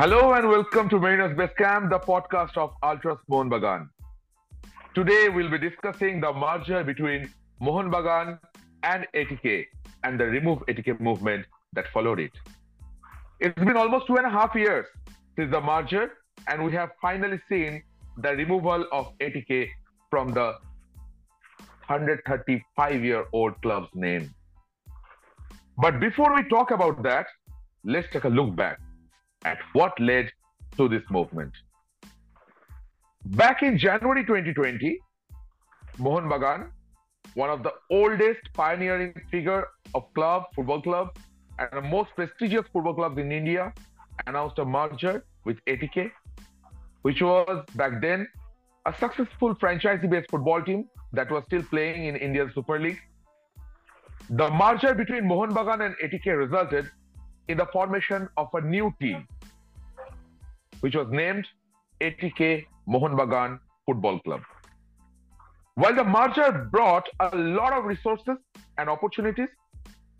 Hello and welcome to Mariners Base Camp, the podcast of Ultras Mohun Bagan. Today we'll be discussing the merger between Mohun Bagan and ATK and the Remove ATK movement that followed it. It's been almost two and a half years since the merger, and we have finally seen the removal of ATK from the 135 year old club's name. But before we talk about that, let's take a look back at what led to this movement. Back in January 2020, Mohun Bagan, one of the oldest pioneering figure of club, football club, and the most prestigious football clubs in India, announced a merger with ATK, which was back then a successful franchise-based football team that was still playing in India's Super League. The merger between Mohun Bagan and ATK resulted in the formation of a new team, which was named ATK Mohun Bagan Football Club. While the merger brought a lot of resources and opportunities,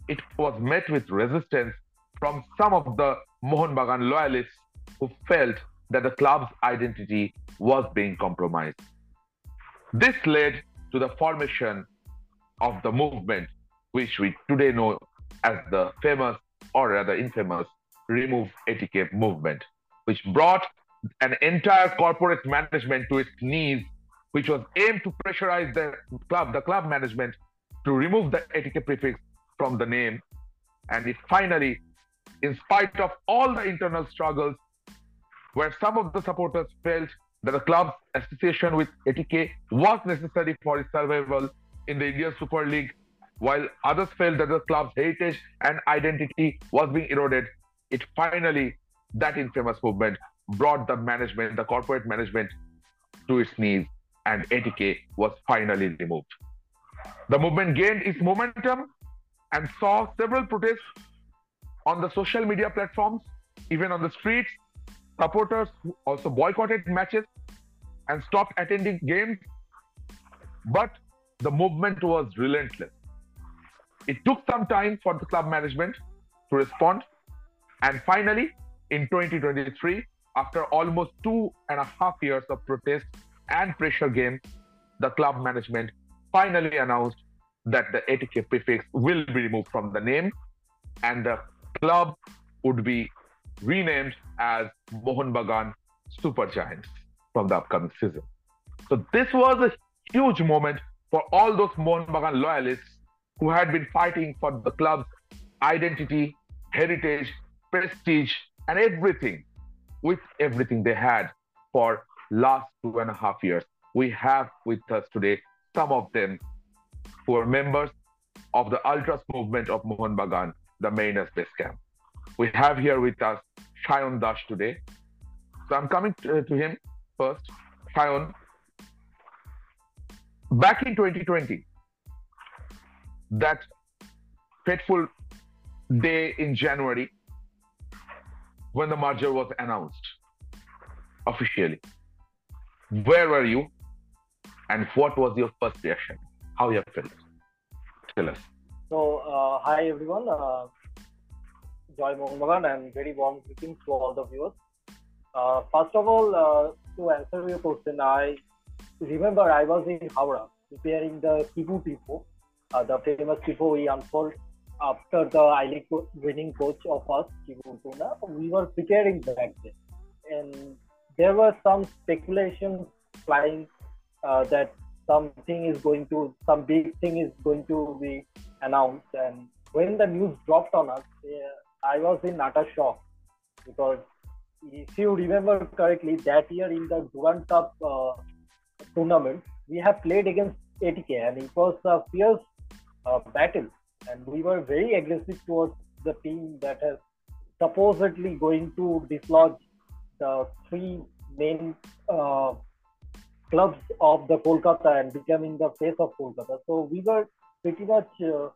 it was met with resistance from some of the Mohun Bagan loyalists who felt that the club's identity was being compromised. This led to the formation of the movement, which we today know as the famous or rather infamous Remove ATK movement, which brought an entire corporate management to its knees, which was aimed to pressurize the club, the club management, to remove the ATK prefix from the name. And it finally, in spite of all the internal struggles, where some of the supporters felt that the club's association with ATK was necessary for its survival in the Indian Super League while others felt that the club's heritage and identity was being eroded, it finally, that infamous movement, brought the management, the corporate management, to its knees, and ATK was finally removed. The movement gained its momentum and saw several protests on the social media platforms, even on the streets. Supporters also boycotted matches and stopped attending games. But the movement was relentless it took some time for the club management to respond. And finally, in 2023, after almost two and a half years of protest and pressure game, the club management finally announced that the ATK prefix will be removed from the name and the club would be renamed as Mohun Bagan Super Giants from the upcoming season. So this was a huge moment for all those Mohun Bagan loyalists who had been fighting for the club's identity, heritage, prestige, and everything with everything they had for last two and a half years. We have with us today some of them who are members of the Ultras movement of Mohun Bagan, the Mariners base camp. We have here with us Shayan Dash today. So I'm coming to, to him first. Shayan, back in 2020, that fateful day in January when the merger was announced officially. Where were you and what was your first reaction? How you felt? Tell us. So, uh, hi everyone. Uh, Joy Mohan and very warm greetings to all the viewers. Uh, first of all, uh, to answer your question, I remember I was in Howrah preparing the Tifo uh, the famous Tifo we unfold after the I League winning coach of us, Kibu Vicuña, we were preparing back then. And there were some speculation flying uh, that something is going to, some big thing is going to be announced. And when the news dropped on us, uh, I was in utter shock because if you remember correctly, that year in the Durand Cup uh, tournament, we have played against ATK and it was a fierce uh, battle, and we were very aggressive towards the team that has supposedly going to dislodge the three main uh, clubs of the Kolkata and becoming the face of Kolkata. So we were pretty much uh,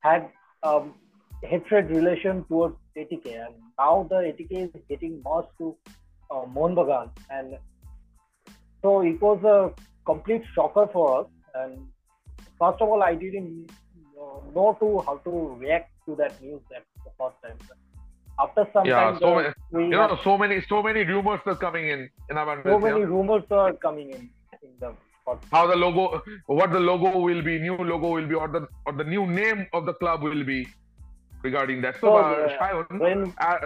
had um, hatred relation towards ATK, and now the ATK is getting merged to uh, Bagan, and so it was a complete shocker for us. And first of all, I didn't know to how to react to that news at the first time. after some Yeah, time, so many- You have know, so many, so many rumors are coming in in our so many yeah. rumors are coming in in the how the logo, what the logo will be, new logo will be, or the or the new name of the club will be regarding that. So, So, uh, Shayan, when uh,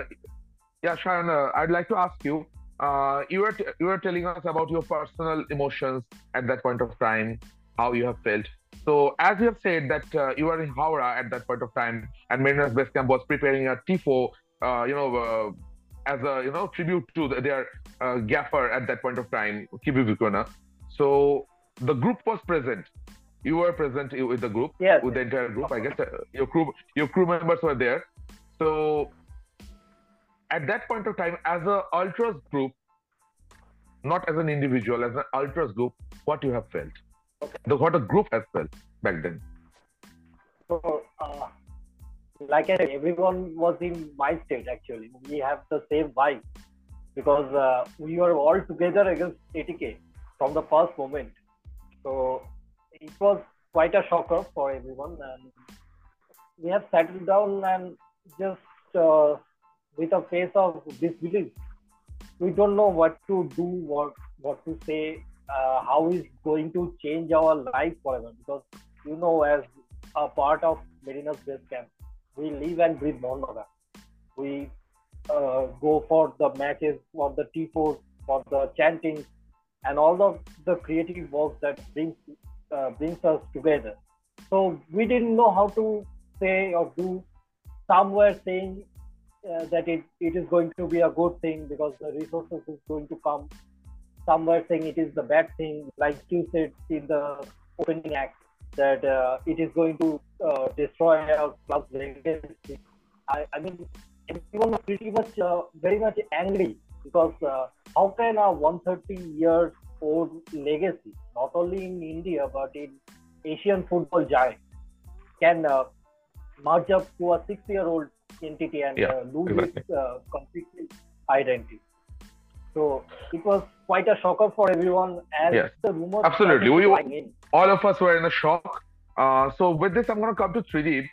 yeah, Shayan, uh, I'd like to ask you. Uh, you were t- you were telling us about your personal emotions at that point of time, how you have felt. So, as you have said that uh, you were in Howrah at that point of time, and Mariners Base Camp was preparing a tifo, uh, you know, uh, as a you know tribute to the, their uh, gaffer at that point of time, Kibu Vicuña. So, the group was present. You were present with the group yes, with the entire group. I guess uh, your crew your crew members were there. So at that point of time, as a ultras group, not as an individual, as an ultras group, what you have felt, Okay. the what a group has felt back then. So, uh, like I said, everyone was in my state actually. We have the same vibe because uh, we were all together against ATK from the first moment. So it was quite a shocker for everyone, and we have settled down and just uh, with a face of disbelief. We don't know what to do, what what to say, uh, how is going to change our life forever. Because you know, as a part of Mariners Base Camp. We live and breathe Mohun Bagan. We uh, go for the matches, for the tifos, for the chanting, and all of the creative work that brings uh, brings us together. So we didn't know how to say or do. Somewhere saying uh, that it, it is going to be a good thing because the resources is going to come. Somewhere saying it is the bad thing, like you said in the opening act that uh, it is going to uh, destroy our club's legacy. I, I mean, everyone was pretty much uh, very much angry because uh, how can a 130 years old legacy, not only in India but in Asian football giant, can uh, merge up to a six-year-old entity and Yeah, uh, lose exactly. its uh, completely identity. So it was quite a shocker for everyone as Yes. the rumors Absolutely. We-. All of us were in a shock. Uh, so with this, I'm going to come to Trideep.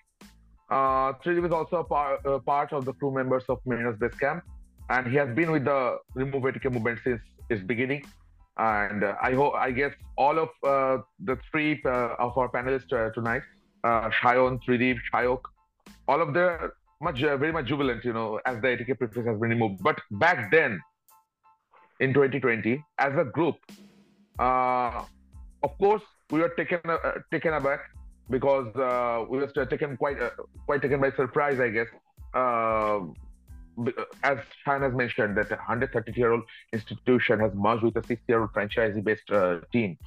Uh, Trideep is also a par- uh, part of the crew members of Mariners Base Camp, and he has been with the Remove ATK movement since its beginning. And uh, I hope, I guess, all of uh, the three uh, of our panelists uh, tonight, uh, Shayon, Trideep, Shayok, all of them much, uh, very much jubilant, you know, as the ATK prefix has been removed. But back then, in 2020, as a group, uh, of course, we were taken uh, taken aback because uh, we were taken quite uh, quite taken by surprise, I guess. Uh, as Shan has mentioned, that a 130 year old institution has merged with a 60 year old franchise-based uh, team,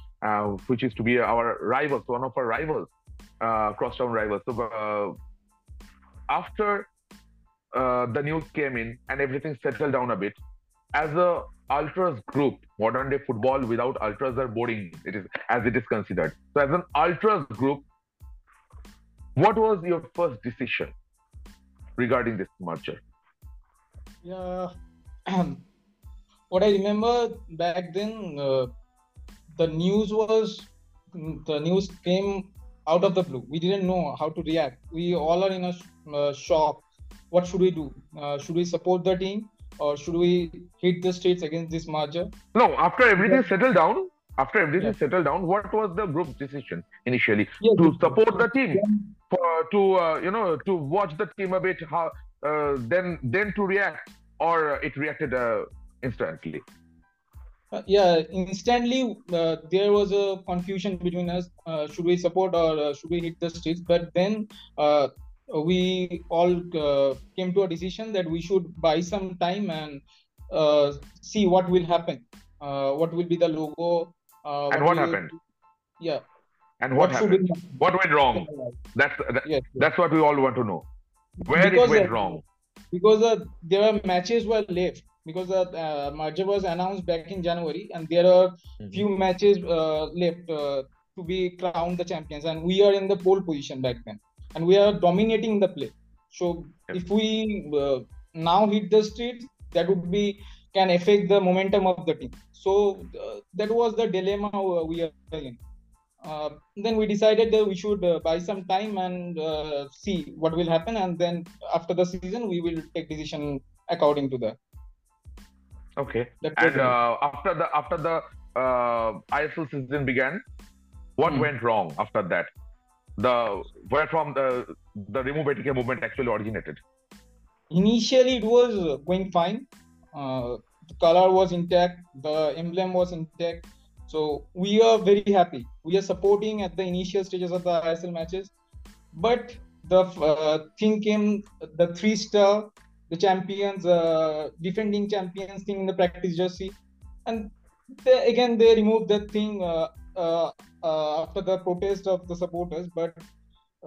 which is to be our rivals, one of our rivals, uh, crosstown rivals. So after uh, the news came in and everything settled down a bit, as a ultras group, modern day football without ultras are boring. It is as it is considered. So as an ultras group, what was your first decision regarding this merger? Yeah. what I remember back then, uh, the news was the news came out of the blue. We didn't know how to react. We all are in a uh, shock. What should we do? Uh, should we support the team or should we hit the states against this merger? No, after everything settled down, after everything Yeah. settled down, what was the group's decision initially Yeah, to support the team, for, to uh, you know to watch the team a bit, how uh, then then to react, or it reacted uh, instantly? Uh, yeah, instantly uh, there was a confusion between us. Uh, should we support or should we hit the streets? But then uh, we all uh, came to a decision that we should buy some time and uh, see what will happen. Uh, what will be the logo? Uh, And what will- happened? Yeah. And what, should happened? we- What went wrong? That's that, Yes, yes. that's what we all want to know. Where Because, it went uh, wrong? because uh, there are matches were left because the uh, merger was announced back in January and there are few matches uh, left uh, to be crowned the champions and we are in the pole position back then and we are dominating the play so Yes. if we uh, now hit the street, that would be can affect the momentum of the team so uh, that was the dilemma we are in uh, then we decided that we should uh, buy some time and uh, see what will happen, and then after the season we will take decision according to that. Okay. That And uh, after the after the uh, ISL season began, what Hmm. went wrong after that? The where from the the remove ATK movement actually originated? initially it was going fine. Uh, the color was intact. The emblem was intact. So we are very happy. We are supporting at the initial stages of the isl matches. But the uh, thing came the three star the champions uh, defending champions thing in the practice jersey. And they, again they removed that thing uh, uh, uh, after the protest of the supporters but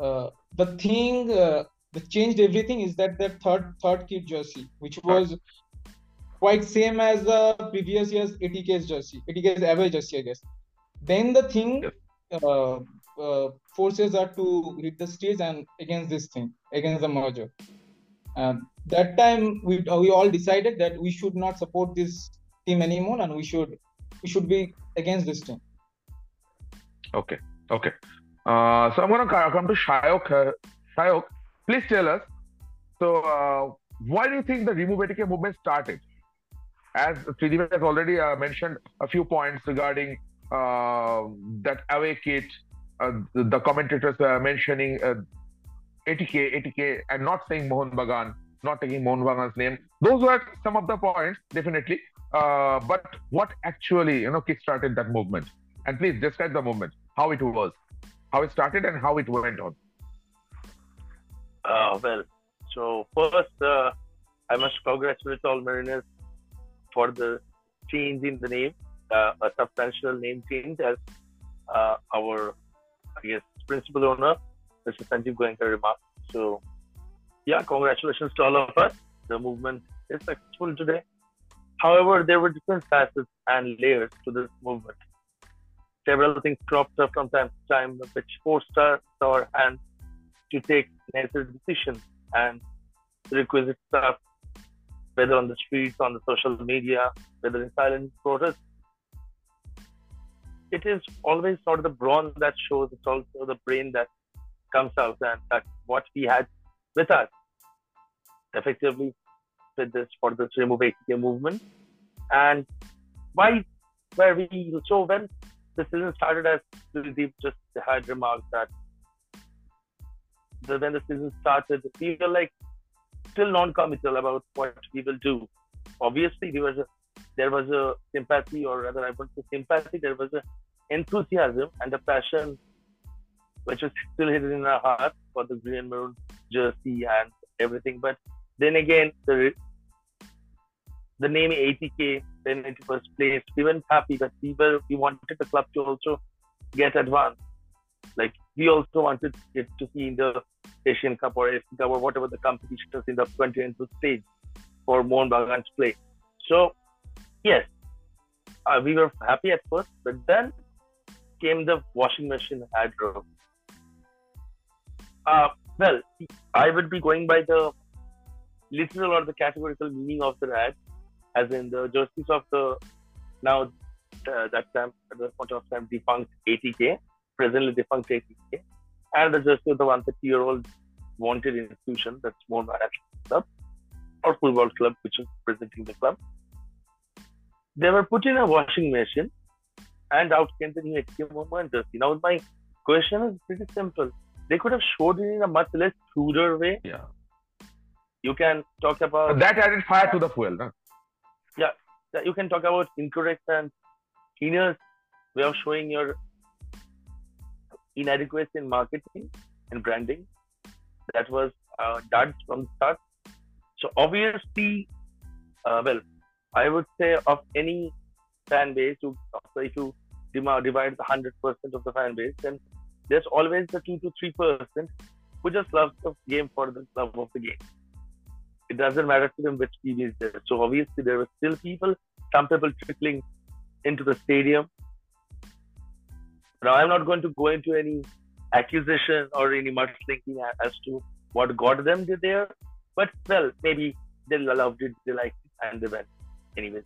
uh, the thing uh, that changed everything is that that third third kit jersey, which was quite same as the previous year's ATK's jersey, ATK's away jersey, I guess. Then the thing uh, uh, forces are to hit the stage and against this thing, against the merger. That time we we all decided that we should not support this team anymore, and we should we should be against this team. Okay. Okay. Uh, so I'm gonna come to Shayok. Uh, Shayok, please tell us. So uh, why do you think the remove ATK movement started? As Trideep has already uh, mentioned a few points regarding uh, that away kit, uh, the, the commentators uh, mentioning uh, ATK, ATK, and not saying Mohun Bagan, not taking Mohun Bagan's name. Those were some of the points, definitely. But what actually, you know, kick-started that movement? And please describe the movement, how it was, how it started, and how it went on. Uh, well, so first, uh, I must congratulate all Mariners for the change in the name, uh, a substantial name change as uh, our, I guess, principal owner, Mr. Sanjeev Goenka remarked. So, yeah, congratulations to all of us. The movement is successful today. However, there were different facets and layers to this movement. Several things cropped up from time to time, which forced us our hands to take necessary decisions and requisite stuff, whether on the streets, on the social media, whether in silent protest. It is always not the brawn that shows, it's also the brain that comes out, and that's what we had with us effectively with this for this remove ATK movement. And why were we so when the season started as Deep just had remarked that when the season started, we were like still non-committal about what we will do. Obviously, there was a there was a sympathy, or rather, I wouldn't say sympathy. There was a enthusiasm and a passion, which was still hidden in our heart for the green and maroon jersey and everything. But then again, the the name ATK when it was placed, we weren't happy that we were we wanted the club to also get advanced. Like we also wanted it to see in the Asian Cup or AFC Cup or whatever the competition competitions in the continental stage for Mohun Bagan to play. So yes, uh, we were happy at first, but then came the washing machine ad row. Uh, well, I would be going by the literal or the categorical meaning of the ad, as in the jerseys of the now uh, that time at the point of time defunct ATK, presently defunct ATK, and the jersey of the 130 year old wanted institution that's more Athletic Club or football club, which is presenting the club. They were put in a washing machine, and out came the new ATK movement jersey. Now my question is pretty simple. They could have showed it in a much less cruder way. Yeah. You can talk about That added fire to the fuel. That you can talk about incorrect and heinous way of showing your inadequacy in marketing and branding. That was uh, done from the start. So obviously, uh, well, I would say of any fan base, you, if you divide the hundred percent of the fan base, then there's always the two to three percent who just loves the game for the love of the game it doesn't matter to them which team is there. So obviously there were still people, some people trickling into the stadium. Now I'm not going to go into any accusation or any mudslinging as to what got them to there, but well, maybe they loved it, they liked it, and they went. Anyways,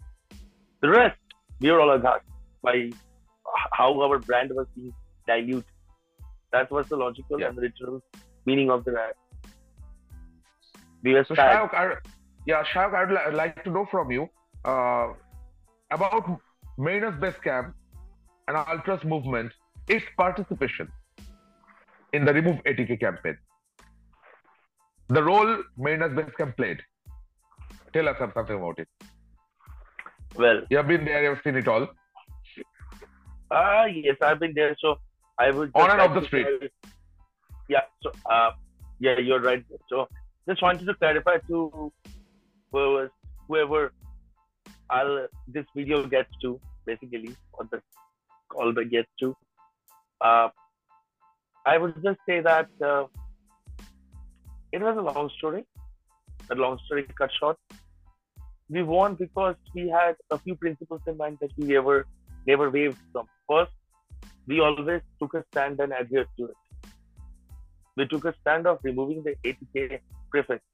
the rest we were all aghast by how our brand was being diluted. That was the logical Yeah. and literal meaning of the So. Shayok, I, yeah, Shayok, I'd li- like to know from you uh, about Mariners Base Camp and Ultras movement, its participation in the Remove ATK campaign. The role Mariners Base Camp played. Tell us something about it. Well, You have been there, you have seen it all. ah, yes, I've been there. So I would On and off the street. Yeah. So, uh, yeah, you're right. So just wanted to clarify to whoever, whoever I'll, this video gets to, basically, or the call gets to. Uh, I would just say that uh, it was a long story. A long story cut short. We won because we had a few principles in mind that we never, never waived from. First, we always took a stand and adhered to it. We took a stand of removing the ATK prefect.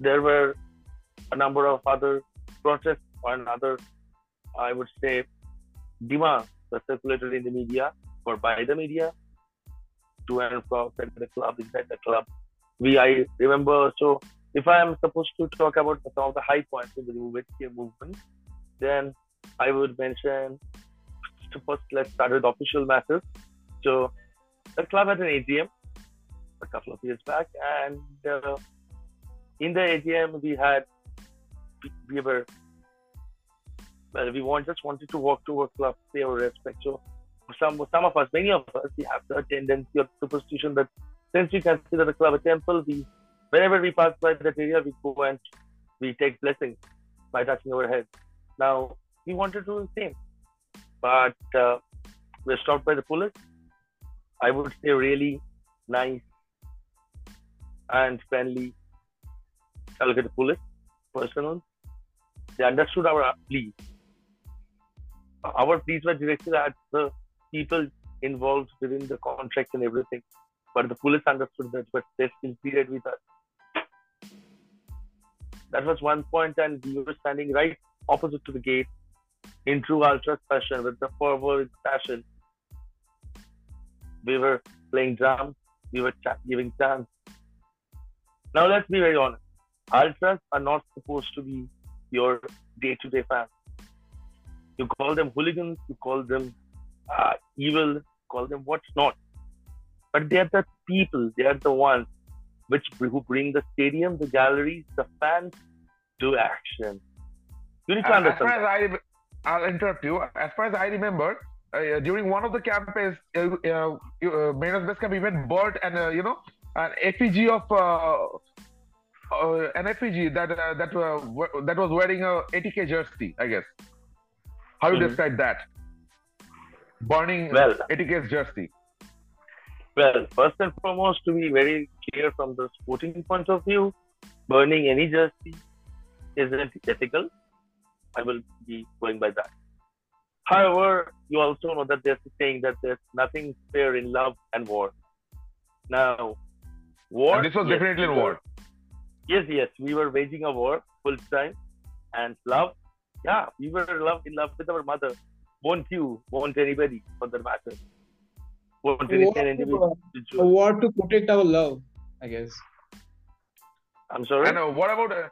There were a number of other protests and other, I would say, demands that circulated in the media or by the media to and from the club, inside the club. We, I remember, so if I am supposed to talk about some of the high points in the movement, then I would mention first let's start with official matters. So the club had an AGM a couple of years back, and uh, in the AGM we had we were well we want just wanted to walk to our club, pay our respect. So some some of us, many of us, we have the tendency or superstition that since we consider the club a temple, we whenever we pass by that area, we go and we take blessings by touching our head. Now we wanted to do the same, but uh, we're stopped by the police. I would say really nice and friendly Calcutta police personnel. They understood our plea. Our pleas were directed at the people involved within the contract and everything, but the police understood that but they still pleaded with us. That was one point, and we were standing right opposite to the gate in true ultra fashion with the forward fashion. We were playing drums, we were ch- giving chants. Now let's be very honest. Ultras are not supposed to be your day-to-day fans. You call them hooligans, you call them uh, evil, call them what's not. But they're the people, they're the ones which who bring the stadium, the galleries, the fans to action. You need to As understand. far as I, I'll interrupt you. As far as I remember, uh, during one of the campaigns, uh, uh, uh, Mariners Base Camp even bought an, uh, you know, an effigy of uh, uh, an effigy that uh, that uh, that was wearing a ATK jersey, I guess. How do you Mhm. describe that? Burning Well, ATK's jersey. Well, first and foremost, to be very clear from the sporting point of view, burning any jersey isn't ethical. I will be going by that. However, you also know that there's a saying that there's nothing fair in love and war. Now, war. And this was yes, definitely in we war. Yes, yes, we were waging a war full time, and love. Yeah, we were in love in love with our mother. Won't you? Won't anybody, for that matter? Won't any War, individual? a war to protect our love, I guess. I'm sorry. And uh, what about? Uh,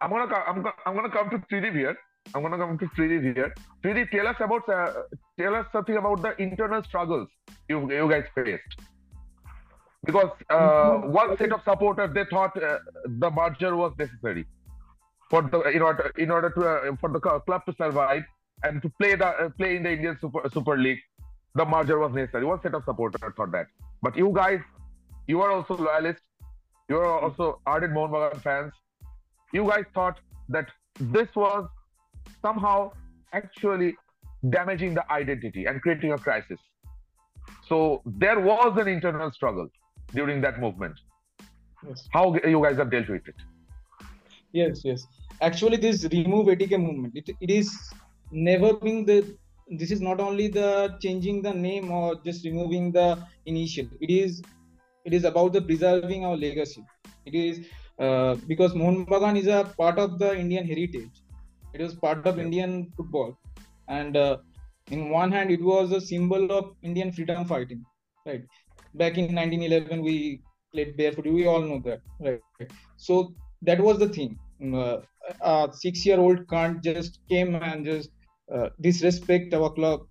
I'm gonna co- I'm, I'm gonna come to Trideep here. I'm gonna come to Trideep here. Trideep, tell us about uh, tell us something about the internal struggles you you guys faced. Because uh, Mhm. one set of supporters they thought uh, the merger was necessary for the in order in order to uh, for the club to survive and to play the uh, play in the Indian Super Super League. The merger was necessary. One set of supporters thought that, but you guys, you are also loyalists. You are also ardent Mohun Bagan fans. You guys thought that this was somehow actually damaging the identity and creating a crisis. So there was an internal struggle during that movement. Yes. How you guys have dealt with it? Yes, yes. Actually, this remove ATK movement, it, it is never being the. This is not only the changing the name or just removing the initial. It is, it is about the preserving our legacy. It is uh, because Mohun Bagan is a part of the Indian heritage. It was part of Indian football, and uh, In one hand, it was a symbol of Indian freedom fighting, right? Back in 1911, we played barefoot. We all know that, right? So that was the thing. Uh, a six-year-old can't just came and just uh, disrespect our club.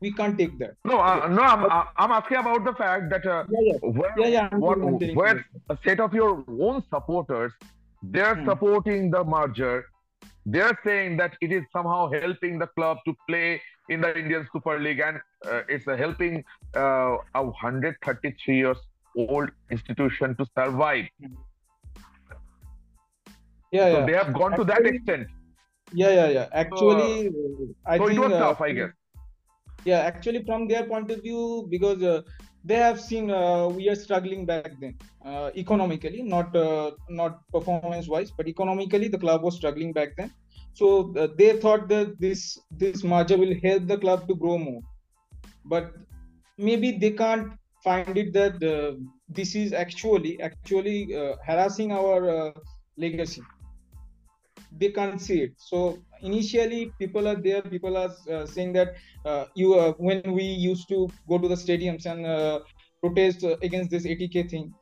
We can't take that. No, uh, no, I'm, I'm asking about the fact that uh, Yeah, yeah. where, Yeah, yeah, what, telling- I'm telling where a set of your own supporters, they're Hmm. supporting the merger. They're saying that it is somehow helping the club to play in the Indian Super League, and uh, it's helping uh, a 133 years old institution to survive. Yeah, So yeah. they have gone to that extent. Yeah, yeah, yeah. Actually, uh, I So it was uh, tough, I guess. yeah actually from their point of view because uh, they have seen uh, we are struggling back then uh, economically not uh, not performance wise but economically the club was struggling back then so uh, they thought that this this merger will help the club to grow more. But maybe they can't find it that uh, this is actually actually uh, harassing our uh, legacy. They can't see it. So initially people are there people are uh, saying that uh, you when we used to go to the stadiums and protest against this ATK thing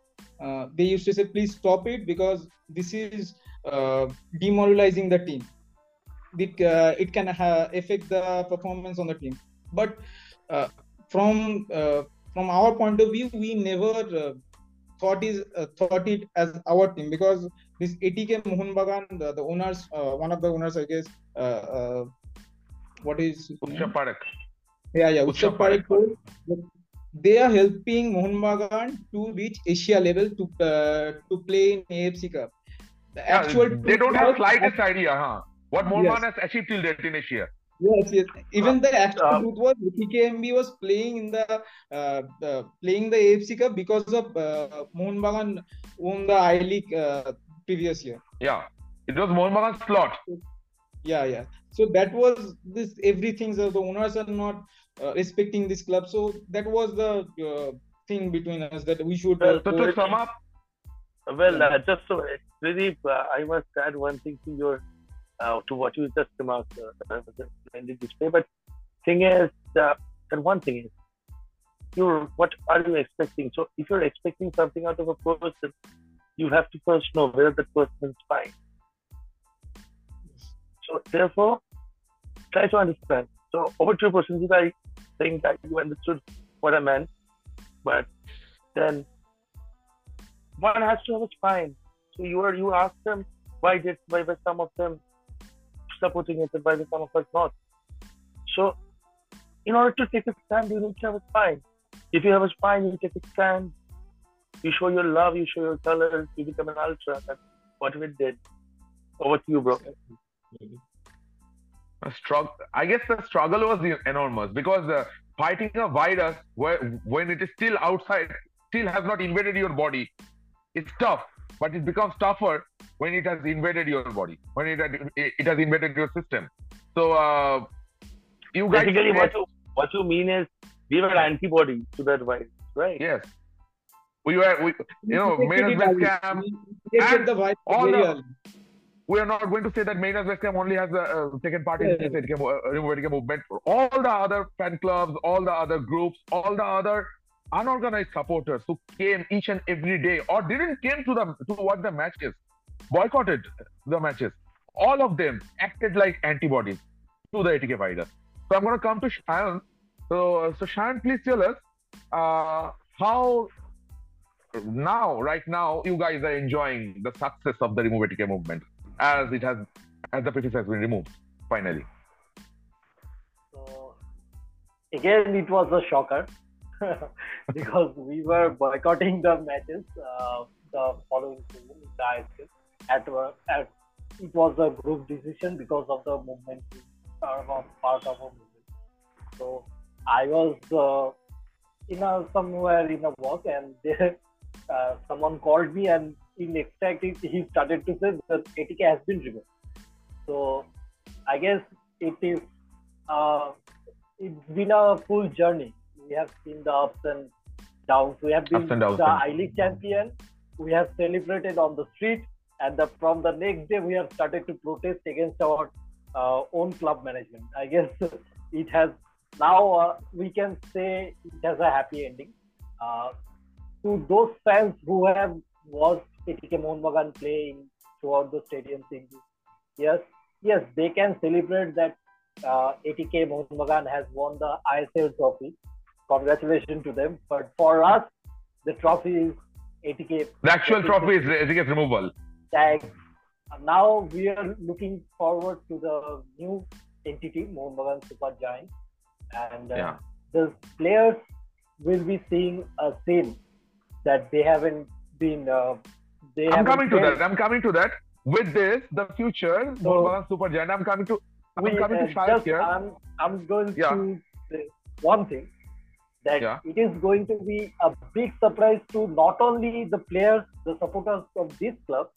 they used to say please stop it because this is demoralizing the team it, uh, it can affect the performance on the team but uh, from uh, from our point of view we never uh, thought is uh, thought it as our team because this ATK Mohun Bagan the, the owners uh, one of the owners I guess uh, uh, what is? Utsav Parekh. Yeah, yeah. Utsav Parekh they are helping Mohun Bagan to reach Asia level to uh, to play in AFC Cup. The Yeah, actual they don't have slightest idea, huh? What Morman Yes. has achieved till date in Asia. Yes, yes. Even the actual uh, truth was TKMB was playing in the uh, uh, playing the AFC Cup because of uh, Mohun Bagan won the I League uh, previous year. Yeah, it was Mohun Bagan's slot. Yeah, yeah. So that was this everything. So the owners are not uh, respecting this club. So that was the uh, thing between us that we should. Uh, So to sum up, Well, uh, just so Pradeep, uh, I must add one thing to your uh, to what you just remarked. Uh, uh, display. But thing is, uh, and one thing is, you're what are you expecting? So if you're expecting something out of a person, you have to first know whether that person is fine. So therefore, try to understand. So over to person, I think that you understood what I meant, but then one has to have a spine. So you are you ask them why did why were some of them supporting it why were some of us not? So in order to take a stand, you need to have a spine. If you have a spine, you take a stand. You show your love, you show your colors, you become an ultra. That's what we did. Over to you, bro. a struggle. I guess the struggle was enormous because uh, fighting a virus where, when it is still outside, still has not invaded your body, it's tough. But it becomes tougher when it has invaded your body, when it had, it has invaded your system. So uh, you guys, Basically, what you what you mean is we were antibody to that virus, right? yes, we were, we, you know, detected Maynard it West early. Ham. We detected and the virus all the- we are not going to say that Maynard West Ham only has uh, taken part in Yeah, this ATK mo- uh, Remove ATK movement. All the other fan clubs, all the other groups, all the other unorganized supporters who came each and every day or didn't came to the to watch the matches, boycotted the matches. All of them acted like antibodies to the ATK virus. So I'm going to come to Shayan. So, so Shayan, please tell us uh, how now, right now, you guys are enjoying the success of the Remove ATK movement as it has, as the prefix has been removed finally. So again, it was a shocker because we were boycotting the matches uh, the following season. At, uh, at it was a group decision because of the movement a part of a movement. So I was uh, in a somewhere in a walk and there uh, someone called me and in extract he started to say that ATK has been removed. So I guess it is uh, it's been a full journey. We have seen the ups and downs. We have been Ups and downs, the. I League champion. We have celebrated on the street, and the, from the next day we have started to protest against our uh, own club management. I guess it has now uh, we can say it has a happy ending. Uh, to those fans who have watched ATK Mohun Bagan playing throughout the stadium, yes, yes, they can celebrate that uh, ATK Mohun Bagan has won the ISL trophy. Congratulations to them. But for us, the trophy is ATK. The actual trophy is ATK removal. Tag. Now we are looking forward to the new entity, Mohun Bagan Super Giant, and uh, Yeah. the players will be seeing a scene that they haven't been. Uh, they I'm haven't coming to that. I'm coming to that. With this, the future, So- Bagan Super Giant. I'm coming to. I'm we, coming uh, to here. I'm, I'm going Yeah. to say one thing that Yeah. it is going to be a big surprise to not only the players, the supporters of this club,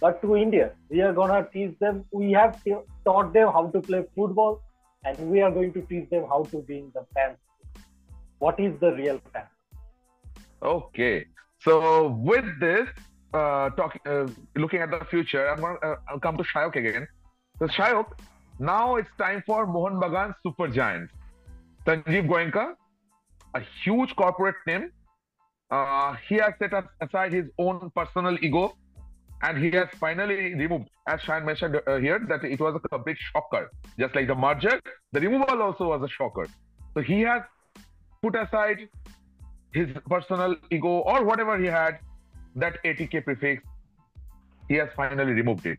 but to India. We are gonna teach them. We have taught them how to play football, and we are going to teach them how to be in the fans. What is the real fan? Okay. So with this, uh, talking, uh, looking at the future, I'm gonna uh, I'll come to Shayok again. So Shayok, now it's time for Mohun Bagan Super Giants. Sanjeev Goenka, a huge corporate name. Uh, he has set aside his own personal ego, and he has finally removed, as Shayan mentioned uh, here, that it was a complete shocker. Just like the merger, the removal also was a shocker. So he has put aside his personal ego or whatever he had, that ATK prefix, he has finally removed it.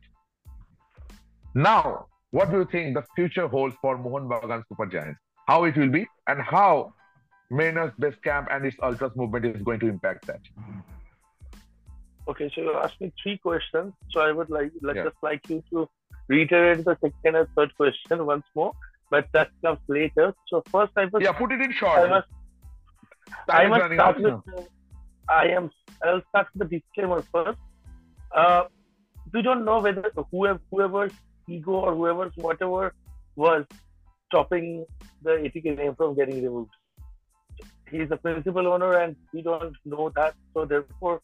Now, what do you think the future holds for Mohun Bagan Super Giants? How it will be, and how Mariners Base Camp and its Ultras movement is going to impact that? Okay, so you asked me three questions. So I would like like Yeah. just like you to reiterate the second and third question once more, but that comes later. So first, I was Yeah, put it in short. I must I must start with uh, I am I'll start with the disclaimer first. Uh, we don't know whether whoever whoever's ego or whoever's whatever was stopping the ATK name from getting removed. He's the principal owner and we don't know that. So therefore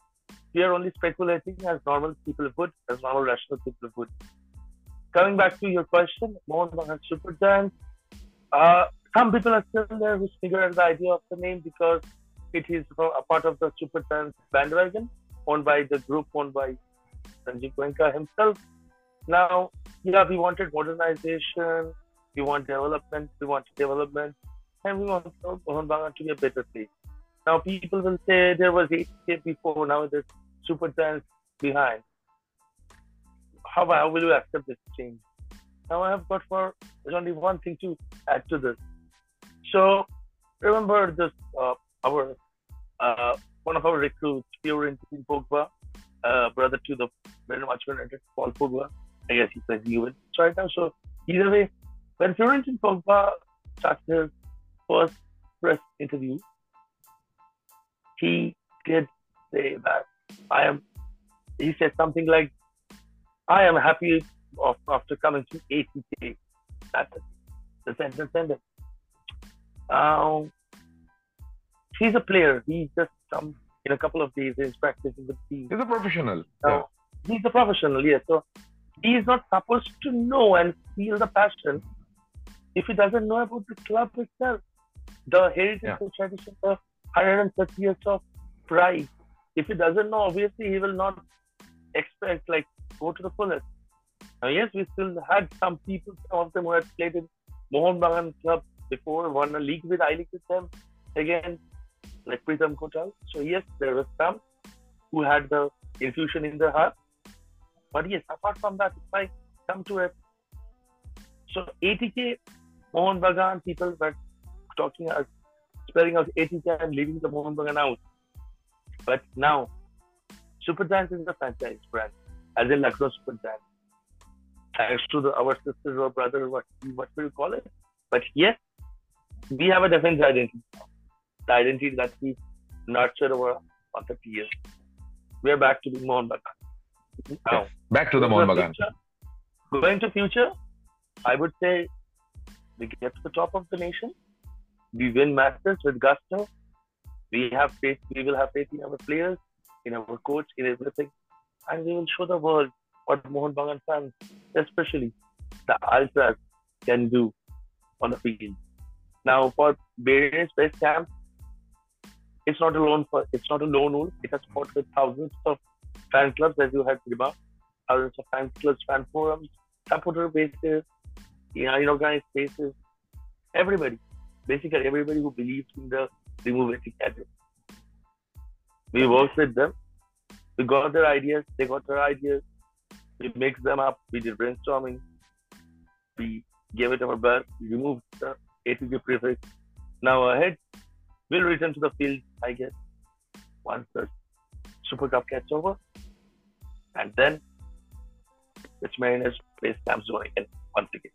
we are only speculating as normal people would, as normal rational people would. Coming back to your question, Mohun Bagan Super. Uh, some people are still there who figure out the idea of the name because it is a part of the Super bandwagon owned by the group owned by Sanjeev Goenka himself. Now, yeah, we wanted modernization, we want development, we want development, and we want to be a better place. Now, people will say there was ATK before, now there's Super Giants behind. How, how will you accept this change? Now, I have got for there's only one thing to add to this. So, remember this, uh, our uh, one of our recruits, Florentin Pogba, uh, brother to the very much United Paul Pogba. I guess he plays Juve right now. So either way, when Florentin Pogba started his first press interview, he did say that I am. He said something like, "I am happy of after coming to ATK." That's it. The sentence ended. Um, he's a player. He just come in a couple of days. He's practicing with the team. He's a professional. Now, he's a professional, yes. So he is not supposed to know and feel the passion if he doesn't know about the club itself, the heritage, Yeah. the tradition, the 130 years of pride. If he doesn't know, obviously he will not expect like go to the fullest. Now, yes, we still had some people, some of them who had played in Mohun Bagan club before, won a league with I League with them. Again, like Pritam Kotal. So yes, there were some who had the infusion in their heart. But yes, apart from that, if I come to it, so ATK, Mohun Bagan, people were talking uh, out, spelling out ATK and leaving the Mohun Bagan out. But now, Super Giants is the franchise brand, as in Lucknow Super Giants. Thanks to the, our sister or brother, what, what will you call it? But yes, we have a defense identity. The identity that we nurtured over 30 years. We are back to the Mohun Bagan. Now, Back to the Mohun Bagan. Going to future, I would say we get to the top of the nation. We win matches with gusto. We have faith. We will have faith in our players, in our coach, in everything, and we will show the world what Mohun Bagan fans, especially the ultras, can do on the field. Now for various base camp, it's not a lone for it's not a lone wolf. It has fought with thousands of fan clubs, as you had remarked, thousands of fan clubs, fan forums, supporter bases, you know, organized bases, everybody, basically everybody who believes in the remove ATK. We worked with them. We got their ideas. They got their ideas. We mixed them up. We did brainstorming. We gave it our best. We removed the ATK prefix. Now ahead, we'll return to the field, I guess, once the Super Cup gets over. And then it's Mariners camp zone again, once again.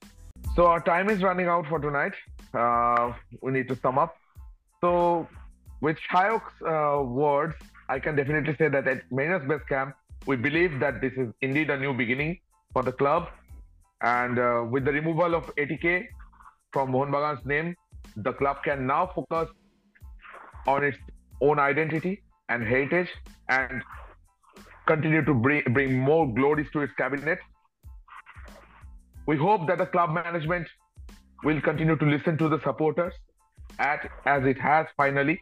So our time is running out for tonight. Uh, we need to sum up. So with Shayok's uh, words, I can definitely say that at Mariners Base Camp, we believe that this is indeed a new beginning for the club. And uh, with the removal of ATK from Mohun Bagan's name, the club can now focus on its own identity and heritage and continue to bring, bring more glories to its cabinet. We hope that the club management will continue to listen to the supporters at, as it has finally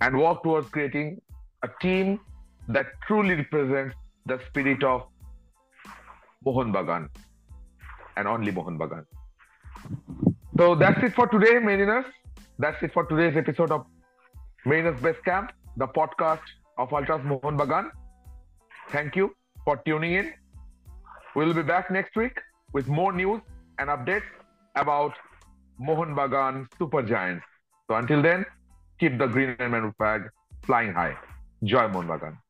and work towards creating a team that truly represents the spirit of Mohun Bagan and only Mohun Bagan. So that's it for today, Mariners. That's it for today's episode of Mariners Base Camp, the podcast of Ultras Mohun Bagan. Thank you for tuning in. We'll be back next week with more news and updates about Mohun Bagan Super Giants. So until then, keep the green and flag flying high. Joy Mohun Bagan.